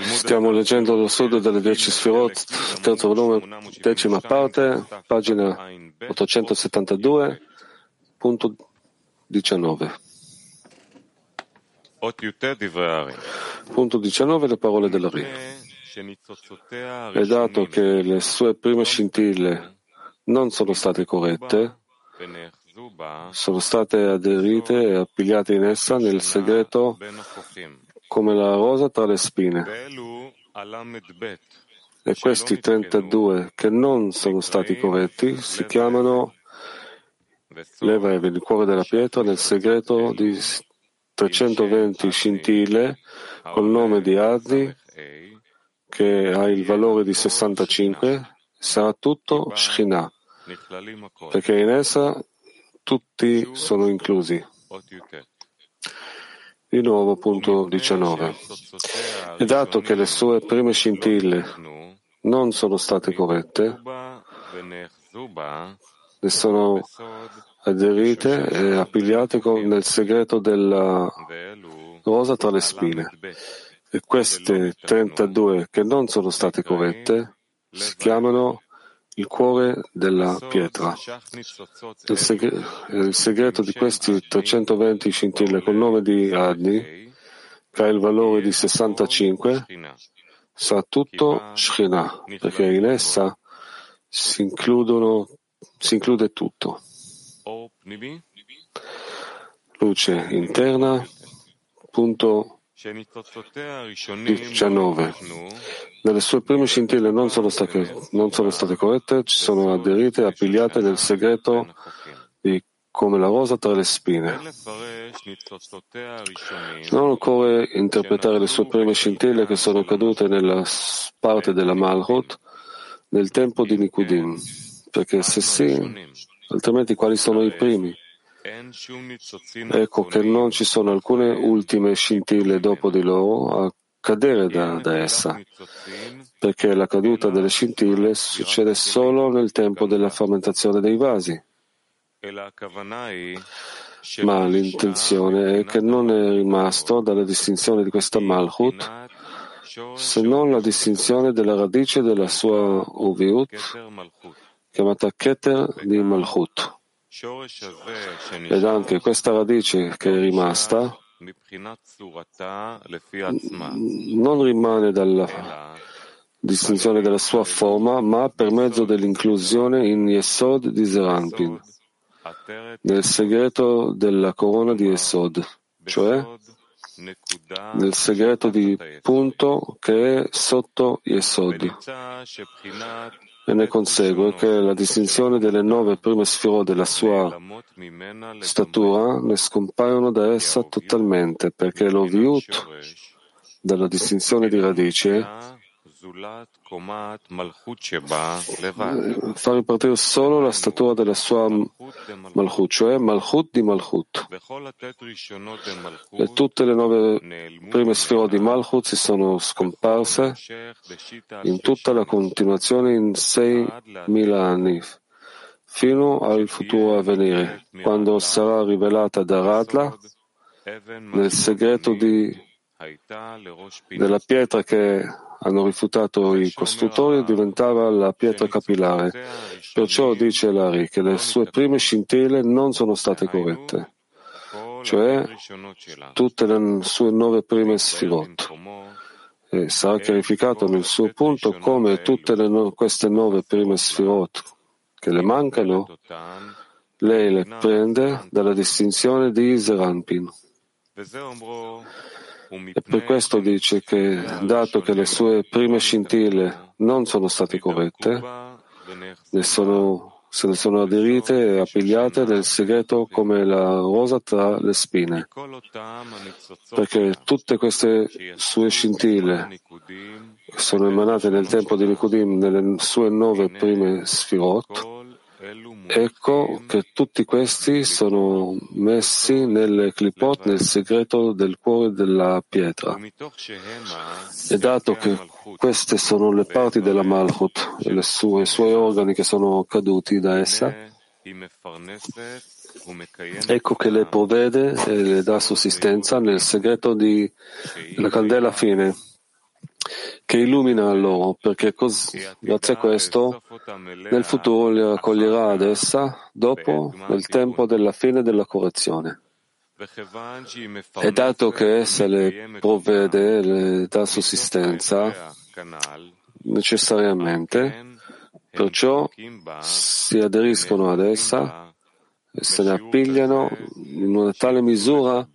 Stiamo leggendo lo studio delle dieci sfirot, terzo volume, decima parte, pagina 872, punto 19. Punto 19, le parole della Ri. È dato che le sue prime scintille non sono state corrette, sono state aderite e appigliate in essa nel segreto come la rosa tra le spine. E questi 32 che non sono stati corretti si chiamano Levaev, il cuore della pietra, nel segreto di 320 scintille col nome di Adni che ha il valore di 65, sarà tutto Shekhinah, perché in essa tutti sono inclusi. Di nuovo, punto 19. E dato che le sue prime scintille non sono state corrette, ne sono aderite e appigliate nel segreto della rosa tra le spine. E queste 32 che non sono state corrette si chiamano il cuore della pietra. Il, segre- il segreto di questi 320 scintille col nome di Adni, che ha il valore di 65, sarà tutto Shekhinah, perché in essa si, includono, si include tutto. Luce interna, punto 19. Nelle sue prime scintille non sono, state, non sono state corrette, ci sono aderite e appigliate nel segreto di come la rosa tra le spine. Non occorre interpretare le sue prime scintille che sono cadute nella parte della Malhut nel tempo di Nikudim, perché se sì, altrimenti quali sono i primi? Ecco che non ci sono alcune ultime scintille dopo di loro a cadere da, da essa, perché la caduta delle scintille succede solo nel tempo della fermentazione dei vasi. Ma l'intenzione è che non è rimasto dalla distinzione di questa Malchut se non la distinzione della radice della sua Uviut, chiamata Keter di Malchut. Ed anche questa radice che è rimasta non rimane dalla distinzione della sua forma, ma per mezzo dell'inclusione in Yesod di Zeranpin, nel segreto della corona di Yesod, cioè nel segreto di punto che è sotto Yesod. E ne consegue che la distinzione delle nove prime sfere della sua statura ne scompaiono da essa totalmente, perché lo viut dalla distinzione di radice fa ripartire solo la statura della sua Malchut, cioè Malchut di Malchut. E tutte le nove prime sfere di Malchut si sono scomparse in tutta la continuazione in 6.000 anni, fino al futuro a venire, quando sarà rivelata da Radla nel segreto di, della pietra che hanno rifiutato i costruttori diventava la pietra capillare. Perciò dice Lari che le sue prime scintille non sono state corrette, cioè tutte le sue nove prime sfirot. E sarà chiarificato nel suo punto come tutte no- queste nove prime sfirot che le mancano, lei le prende dalla distinzione di Zeranpin. E per questo dice che, dato che le sue prime scintille non sono state corrette, ne sono, se ne sono aderite e appigliate nel segreto come la rosa tra le spine, perché tutte queste sue scintille sono emanate nel tempo di Nikudim nelle sue nove prime sfirot, Ecco che tutti questi sono messi nelle clipot nel segreto del cuore della pietra. E dato che queste sono le parti della Malchut e sue, i suoi organi che sono caduti da essa, Ecco che le provvede e le dà sussistenza nel segreto della candela fine che illumina loro, perché così, grazie a questo nel futuro li raccoglierà ad essa dopo nel tempo della fine della correzione. E dato che essa le provvede, le dà sussistenza necessariamente, perciò si aderiscono ad essa se ne appigliano in una tale misura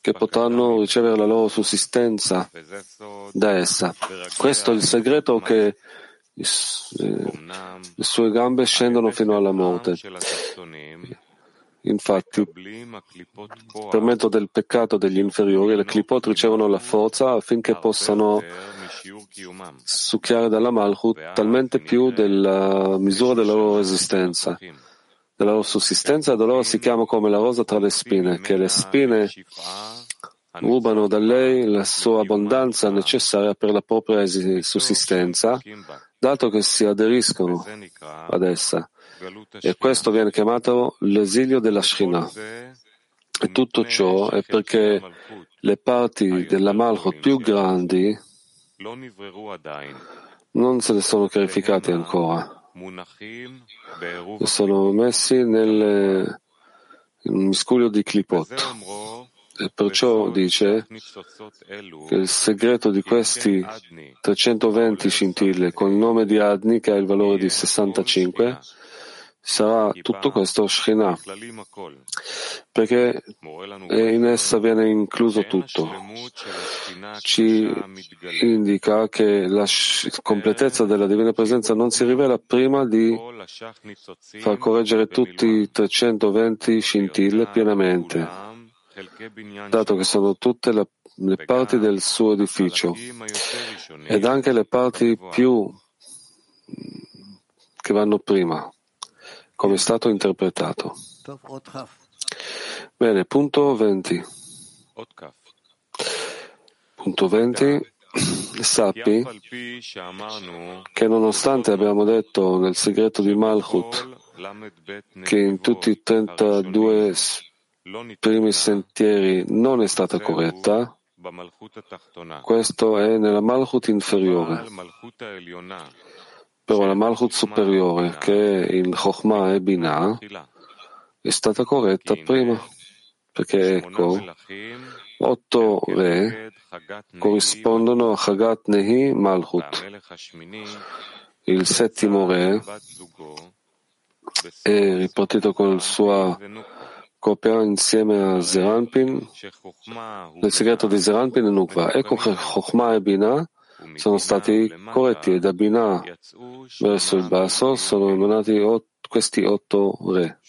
che potranno ricevere la loro sussistenza da essa. Questo è il segreto che eh, le sue gambe scendono fino alla morte. Infatti, per mezzo del peccato degli inferiori, le clipot ricevono la forza affinché possano succhiare dalla Malchut talmente più della misura della loro esistenza della loro sussistenza ed allora si chiama come la rosa tra le spine, che le spine rubano da lei la sua abbondanza necessaria per la propria sussistenza, dato che si aderiscono ad essa. E questo viene chiamato l'esilio della Shina. E tutto ciò è perché le parti della Malchut più grandi non se ne sono chiarificate ancora sono messi nel miscuglio di Klipot. E perciò dice che il segreto di questi 320 scintille con il nome di Adni, che ha il valore di 65, sarà tutto questo Shekhinah, perché in essa viene incluso tutto. Ci indica che la completezza della Divina Presenza non si rivela prima di far correggere tutti i 320 scintille pienamente, dato che sono tutte le, le parti del suo edificio ed anche le parti più che vanno prima come è stato interpretato. Bene, punto 20. Punto 20. Sappi che nonostante abbiamo detto nel segreto di Malchut che in tutti i 32 primi sentieri non è stata corretta, questo è nella Malchut inferiore. Però la Malchut superiore, che in Chokhmah e Binah, è stata corretta prima, perché ecco, otto re corrispondono a Chagat Nehi Malchut. Il settimo re è ripartito con la sua coppia insieme a Zeranpin nel segreto di Zeranpin e Nukva. Ecco che Chokhmah e Binah sono stati corretti e da Binah verso il basso sono emanati questi otto re.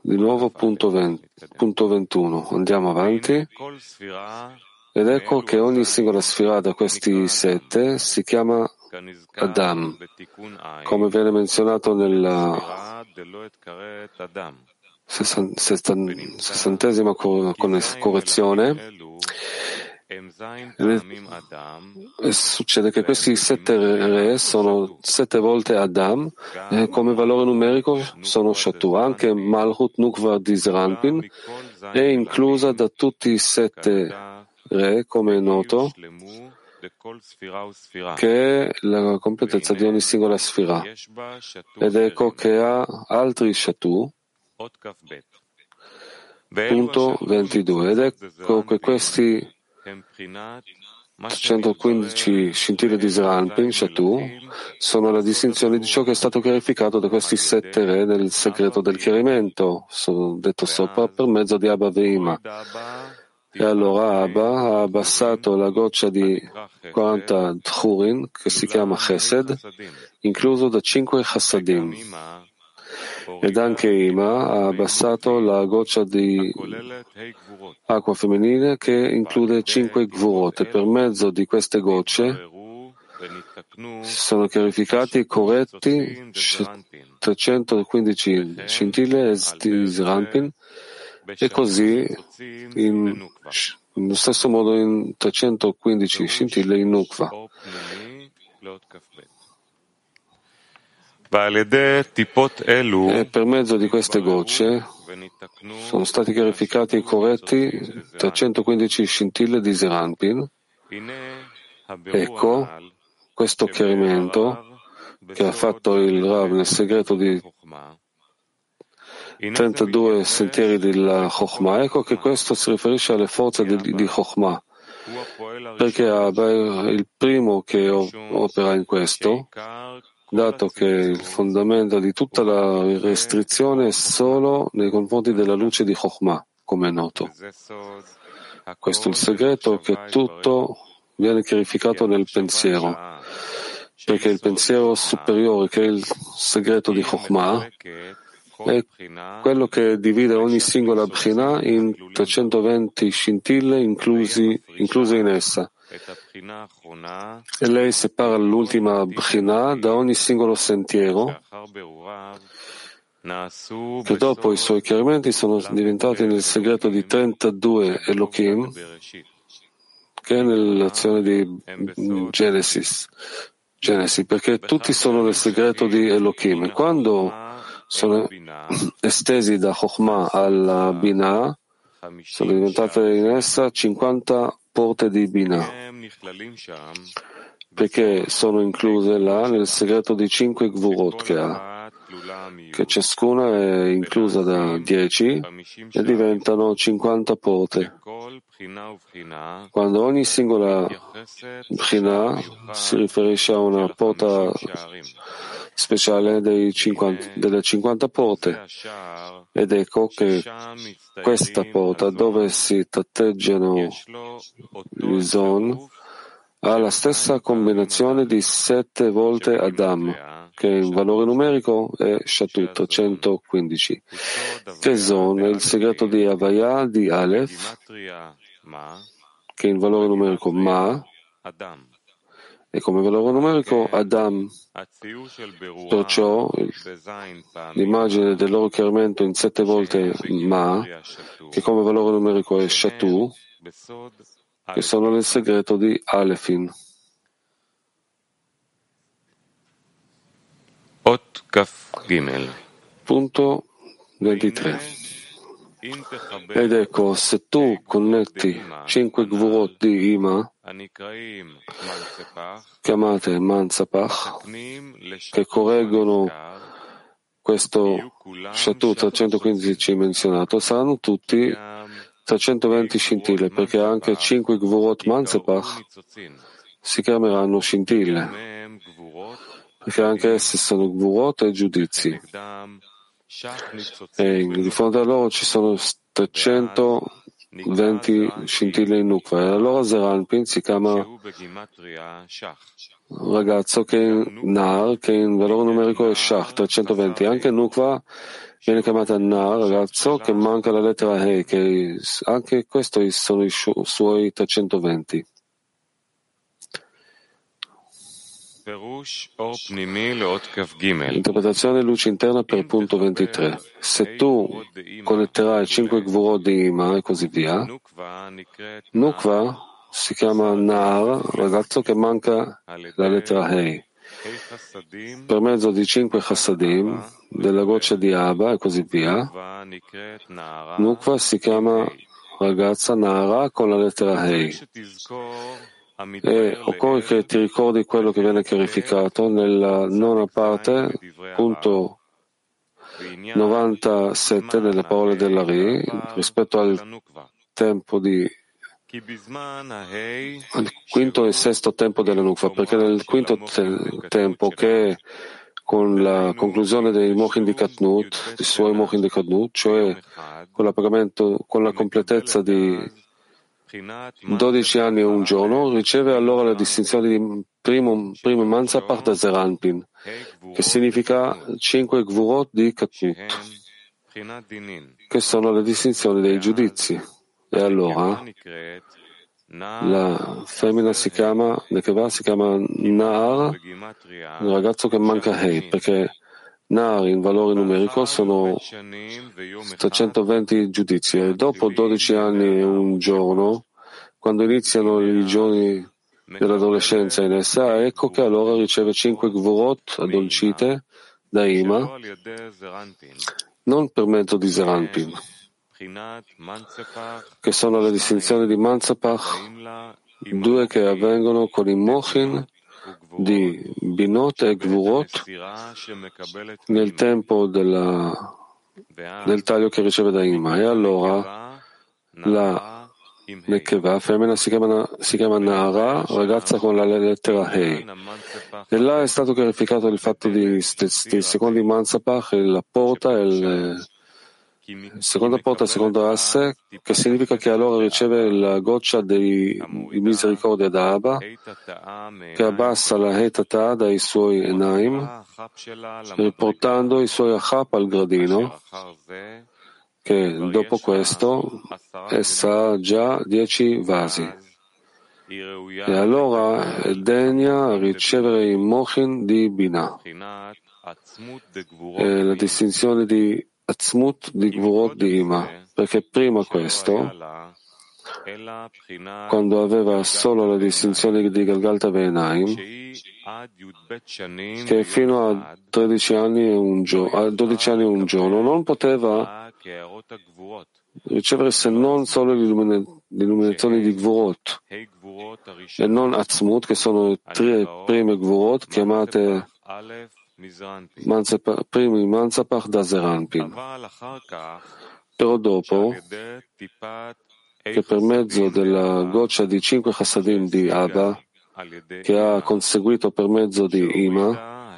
Di nuovo punto, 20, punto 21. Andiamo avanti. Ed ecco che ogni singola sfera da questi sette si chiama Adam, come viene menzionato nella sessantesima correzione succede che questi sette re sono sette volte Adam e come valore numerico sono Shatu. Anche Malchut Nukva di Zranpin è inclusa da tutti i sette re, come è noto, che è la completezza di ogni singola sfera. Ed ecco che ha altri Shatu, punto 22. Ed ecco che questi 115 scintille di Zranpin, Shatu, sono la distinzione di ciò che è stato chiarificato da questi sette re nel segreto del chiarimento, detto sopra, per mezzo di Abba Veima. E allora Abba ha abbassato la goccia di 40 Dchurin, che si chiama Chesed, incluso da 5 Chassadim ed anche Ima ha abbassato la goccia di acqua femminile che include cinque gvurot e per mezzo di queste gocce si sono chiarificati corretti 315 scintille di Srampin e così in, nello stesso modo in 315 scintille in Nukva. E per mezzo di queste gocce sono stati chiarificati e corretti 315 scintille di Zeranpin. Ecco questo chiarimento che ha fatto il Rav nel segreto di 32 sentieri della Chokhmah. Ecco che questo si riferisce alle forze di, di Chokhmah, perché Abba è il primo che opera in questo, dato che il fondamento di tutta la restrizione è solo nei confronti della luce di Chokhmah, come è noto. Questo è il segreto che tutto viene chiarificato nel pensiero, perché il pensiero superiore, che è il segreto di Chokhmah, è quello che divide ogni singola Bchina in 320 scintille incluse in essa. E lei separa l'ultima Bchina da ogni singolo sentiero che dopo i suoi chiarimenti sono diventati nel segreto di 32 Elohim che è nell'azione di Genesis, Genesi, perché tutti sono nel segreto di Elohim. Quando sono estesi da Chokhmah alla Binah, sono diventate in essa 50 porte di Binah, perché sono incluse là nel segreto di cinque Gvurot che ha che ciascuna è inclusa da 10 e diventano 50 porte. Quando ogni singola Bchina si riferisce a una porta speciale 50, delle 50 porte. Ed ecco che questa porta dove si tratteggiano gli zon ha la stessa combinazione di sette volte Adam, che in valore numerico è Shatut 115, che Zon è il segreto di Havaya di Aleph, che in valore numerico Ma, e come valore numerico Adam. Perciò l'immagine del loro chiarimento in sette volte Ma, che come valore numerico è Shatu, che sono nel segreto di Alefin. Punto 23. Ed ecco, se tu connetti cinque gvurot di Ima, chiamate Mansapach, che correggono questo Shatut 315 menzionato, saranno tutti 320 scintille, perché anche 5 Gvurot Mansepach si chiameranno scintille, perché anche essi sono Gvurot e giudizi. E di fronte a loro ci sono 320 scintille in Nukva, e allora Zeranpin si chiama ragazzo che è Nar, che in valore numerico è Shach, 320. Anche Nukva viene chiamata Nar, ragazzo, che manca la lettera He, che anche questi sono i suoi 320. Interpretazione luce interna per punto 23. Se tu connetterai cinque gvurot di Ima e così via, Nukva si chiama Nar, ragazzo che manca la lettera Hei. Per mezzo di cinque chassadim, della goccia di Abba e così via, Nukva si chiama ragazza Nara con la lettera Hei. E occorre che ti ricordi quello che viene chiarificato nella nona parte, punto 97 nelle parole della Ri, rispetto al tempo di al quinto e sesto tempo della Nukva, perché nel quinto te- tempo che con la conclusione dei Mochin di Katnut, dei suoi Mochin di Katnut, cioè con, con la completezza di 12 anni e un giorno, riceve allora la distinzione di primo, primo Manzapach da Zeranpin, che significa 5 Gvurot di Katnut, che sono le distinzioni dei giudizi. E allora la femmina si chiama, Nekeva si chiama Nar, un ragazzo che manca Hei, perché Nar in valore numerico sono 320 giudizi e dopo 12 anni e un giorno, quando iniziano i giorni dell'adolescenza in essa, ecco che allora riceve 5 gvurot addolcite da Ima, non per mezzo di Zeranpin, che sono le distinzioni di Manzapach, due che avvengono con i Mochin di Binot e Gvurot nel tempo della, del taglio che riceve da Ima. E allora la Nekeva, femmina, si chiama, si chiama Nara, ragazza con la lettera Hei. E là è stato chiarificato il fatto di, di secondo i Manzapach, la porta e il seconda porta, secondo asse, che significa che allora riceve la goccia di, di misericordia da Abba, che abbassa la Hetata dai suoi Enaim, riportando i suoi Achap al gradino, che dopo questo essa ha già dieci vasi. E allora è degna ricevere i Mochin di Bina. E la distinzione di Atzmut di Gvurot di Ima, perché prima questo, quando aveva solo la distinzione di Galgalta Venaim, che fino a 13 anni e un, gio- a 12 anni e un giorno non poteva ricevere se non solo l'illuminazione di Gvurot e non Atzmut, che sono tre prime Gvurot chiamate primi Manzapach da Zeranpin. Però dopo, che per mezzo della goccia di cinque chassadim di Abba, che ha conseguito per mezzo di Ima,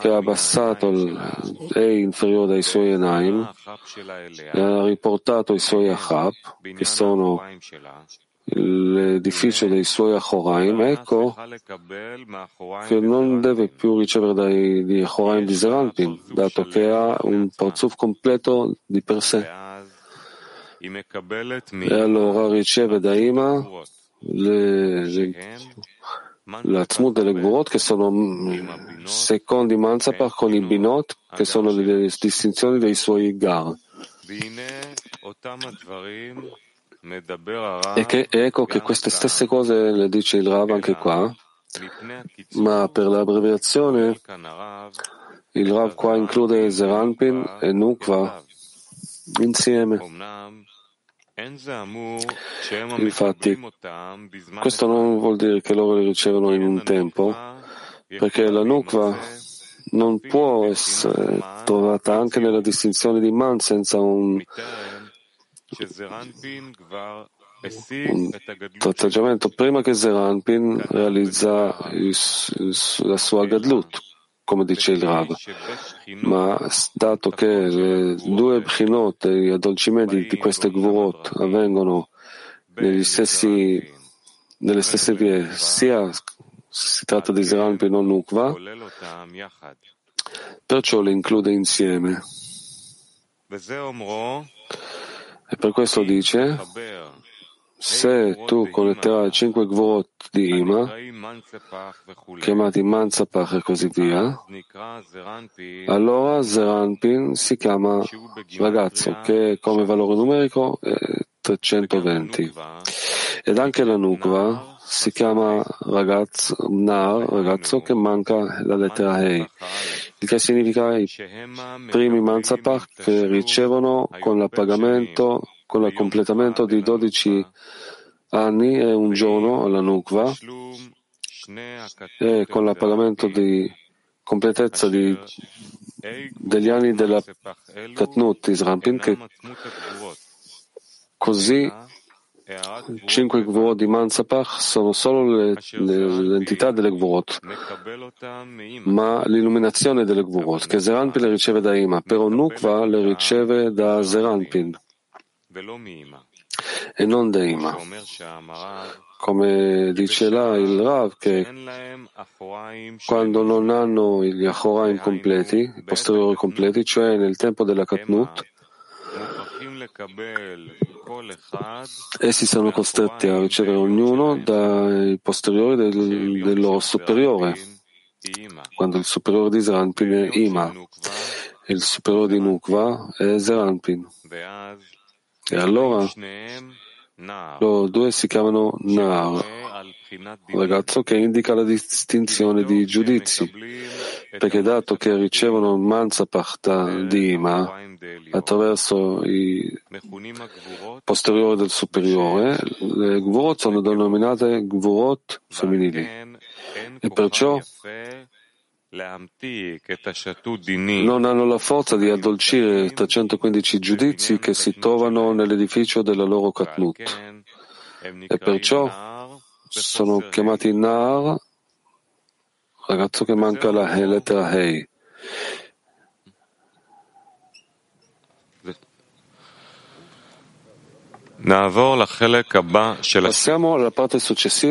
che ha abbassato l'E inferiore dai suoi Enaim e ha riportato i suoi Achab, che sono l'edificio dei suoi Achoraim, ecco che non deve più ricevere dagli Achoraim di dato che ha un parzuf completo di per sé. E allora riceve da Ima le, le, la Tzmut delle Gvurot, che sono secondi Manzapach con i Binot, che sono le distinzioni dei suoi Gar. E che, ecco che queste stesse cose le dice il Rav anche qua, ma per l'abbreviazione il Rav qua include Zeranpin e Nukva insieme. Infatti, questo non vuol dire che loro li ricevono in un tempo, perché la Nukva non può essere trovata anche nella distinzione di Man senza un un tratteggiamento prima che Zeranpin realizza la sua Gadlut, come dice il Rav. Ma dato che le due bchinot e gli addolcimenti di queste gvurot avvengono negli stessi, nelle stesse vie, sia si tratta di Zeranpin o Nukva, perciò le include insieme. E per questo dice, se tu connetterai cinque gvorot di Ima, chiamati Manzapach e così via, allora Zeranpin si chiama ragazzo, che come valore numerico è 320. Ed anche la Nukva si chiama ragazzo, nar, ragazzo che manca la lettera Hei, che significa i primi Manzapach che ricevono con l'appagamento, con il completamento di 12 anni e un giorno alla Nukva e con l'appagamento di completezza di, degli anni della Katnut Isrampin che così cinque Gvorot di Manzapach sono solo le, le, l'entità delle Gvorot, ma l'illuminazione delle Gvorot, che Zeranpin le riceve da Ima, però Nukva le riceve da Zeranpin e non da Ima. Come dice là il Rav, che quando non hanno gli Achoraim completi, i posteriori completi, cioè nel tempo della Katnut, Essi sono costretti a ricevere ognuno dai posteriori del, del loro superiore, quando il superiore di Zeranpin è Ima e il superiore di Nukva è Zeranpin. E allora loro due si chiamano Nar, ragazzo che indica la distinzione di giudizi, perché dato che ricevono Manzapachta di Ima attraverso i posteriori del superiore, le Gvurot sono denominate Gvurot femminili. E perciò non hanno la forza di addolcire 315 giudizi che si trovano nell'edificio della loro Katnut. E perciò sono chiamati Nar, ragazzo che manca la lettera Hei. Passiamo alla parte successiva